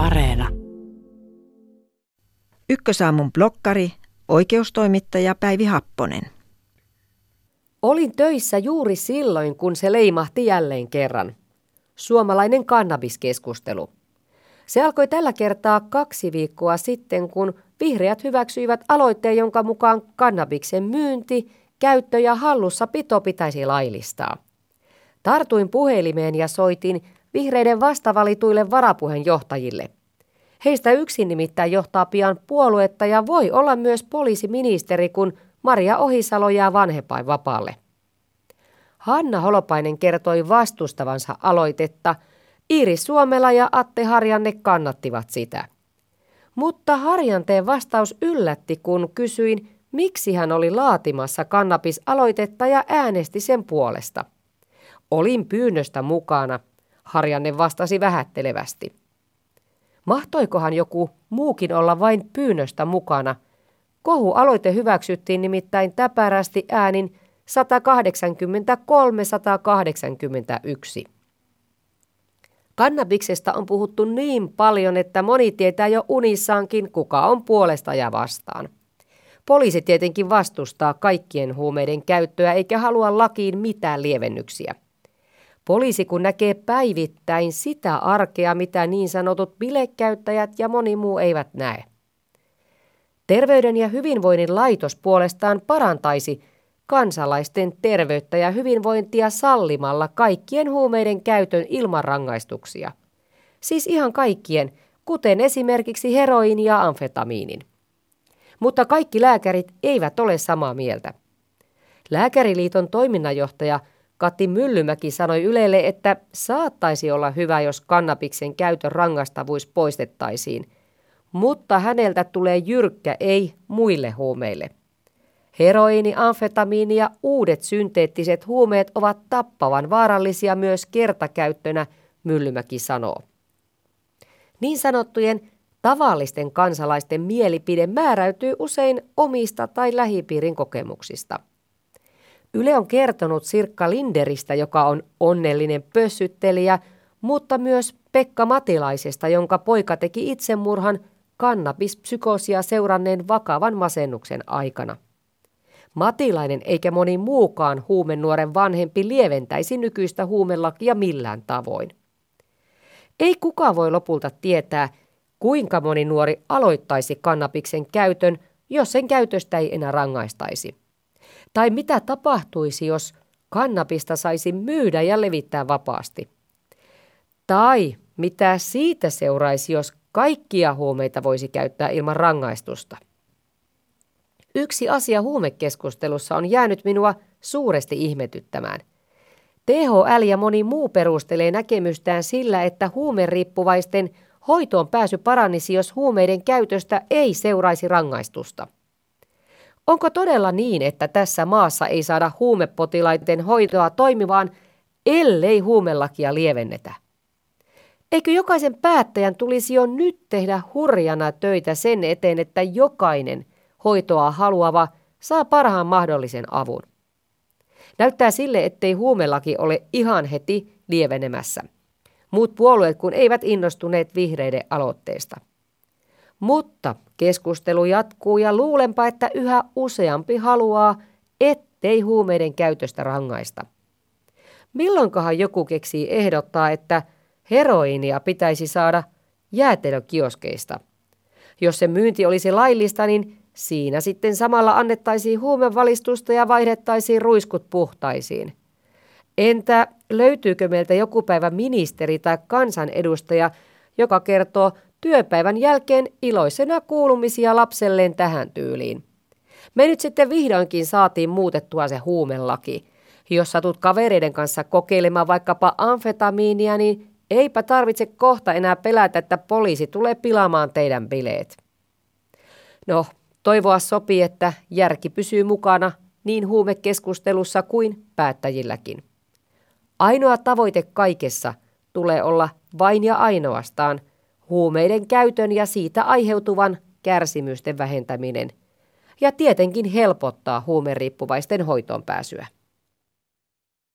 Areena. Ykkösaamun blokkari, oikeustoimittaja Päivi Happonen. Olin töissä juuri silloin, kun se leimahti jälleen kerran. Suomalainen kannabiskeskustelu. Se alkoi tällä kertaa kaksi viikkoa sitten, kun vihreät hyväksyivät aloitteen, jonka mukaan kannabiksen myynti, käyttö ja hallussapito pitäisi laillistaa. Tartuin puhelimeen ja soitin vihreiden vastavalituille varapuheenjohtajille. Heistä yksin nimittäin johtaa pian puoluetta ja voi olla myös poliisiministeri, kun Maria Ohisalo jää vanhempainvapaalle. Hanna Holopainen kertoi vastustavansa aloitetta. Iiris Suomela ja Atte Harjanne kannattivat sitä. Mutta Harjanteen vastaus yllätti, kun kysyin, miksi hän oli laatimassa kannabisaloitetta ja äänesti sen puolesta. Olin pyynnöstä mukana, Harjanne vastasi vähättelevästi. Mahtoikohan joku muukin olla vain pyynnöstä mukana? Kohu-aloite hyväksyttiin nimittäin täpärästi äänin 183-181. Kannabiksesta on puhuttu niin paljon, että moni tietää jo unissaankin, kuka on puolesta ja vastaan. Poliisi tietenkin vastustaa kaikkien huumeiden käyttöä eikä halua lakiin mitään lievennyksiä. Poliisi kun näkee päivittäin sitä arkea, mitä niin sanotut bilekäyttäjät ja moni muu eivät näe. Terveyden ja hyvinvoinnin laitos puolestaan parantaisi kansalaisten terveyttä ja hyvinvointia sallimalla kaikkien huumeiden käytön ilman rangaistuksia. Siis ihan kaikkien, kuten esimerkiksi heroin ja amfetamiinin. Mutta kaikki lääkärit eivät ole samaa mieltä. Lääkäriliiton toiminnanjohtaja Katti Myllymäki sanoi Ylelle, että saattaisi olla hyvä, jos kannabiksen käytön rangaistavuus poistettaisiin, mutta häneltä tulee jyrkkä ei muille huumeille. Heroini, amfetamiini ja uudet synteettiset huumeet ovat tappavan vaarallisia myös kertakäyttönä, Myllymäki sanoo. Niin sanottujen tavallisten kansalaisten mielipide määräytyy usein omista tai lähipiirin kokemuksista – Yle on kertonut Sirkka Linderistä, joka on onnellinen pössyttelijä, mutta myös Pekka Matilaisesta, jonka poika teki itsemurhan kannabispsykoosia seuranneen vakavan masennuksen aikana. Matilainen eikä moni muukaan huumenuoren vanhempi lieventäisi nykyistä huumelakia millään tavoin. Ei kukaan voi lopulta tietää, kuinka moni nuori aloittaisi kannabiksen käytön, jos sen käytöstä ei enää rangaistaisi. Tai mitä tapahtuisi, jos kannabista saisi myydä ja levittää vapaasti? Tai mitä siitä seuraisi, jos kaikkia huumeita voisi käyttää ilman rangaistusta? Yksi asia huumekeskustelussa on jäänyt minua suuresti ihmetyttämään. THL ja moni muu perustelee näkemystään sillä, että huumeriippuvaisten hoitoon pääsy paranisi, jos huumeiden käytöstä ei seuraisi rangaistusta. Onko todella niin, että tässä maassa ei saada huumepotilaiden hoitoa toimivaan, ellei huumelakia lievennetä? Eikö jokaisen päättäjän tulisi jo nyt tehdä hurjana töitä sen eteen, että jokainen hoitoa haluava saa parhaan mahdollisen avun? Näyttää sille, ettei huumelaki ole ihan heti lievenemässä. Muut puolueet kun eivät innostuneet vihreiden aloitteesta – mutta keskustelu jatkuu ja luulenpa, että yhä useampi haluaa, ettei huumeiden käytöstä rangaista. Milloinkahan joku keksii ehdottaa, että heroinia pitäisi saada jäätelökioskeista? Jos se myynti olisi laillista, niin siinä sitten samalla annettaisiin huumevalistusta ja vaihdettaisiin ruiskut puhtaisiin. Entä löytyykö meiltä joku päivä ministeri tai kansanedustaja, joka kertoo työpäivän jälkeen iloisena kuulumisia lapselleen tähän tyyliin. Me nyt sitten vihdoinkin saatiin muutettua se huumelaki. Jos satut kavereiden kanssa kokeilemaan vaikkapa amfetamiinia, niin eipä tarvitse kohta enää pelätä, että poliisi tulee pilaamaan teidän bileet. No, toivoa sopii, että järki pysyy mukana niin huumekeskustelussa kuin päättäjilläkin. Ainoa tavoite kaikessa tulee olla vain ja ainoastaan – huumeiden käytön ja siitä aiheutuvan kärsimysten vähentäminen ja tietenkin helpottaa huumeriippuvaisten hoitoon pääsyä.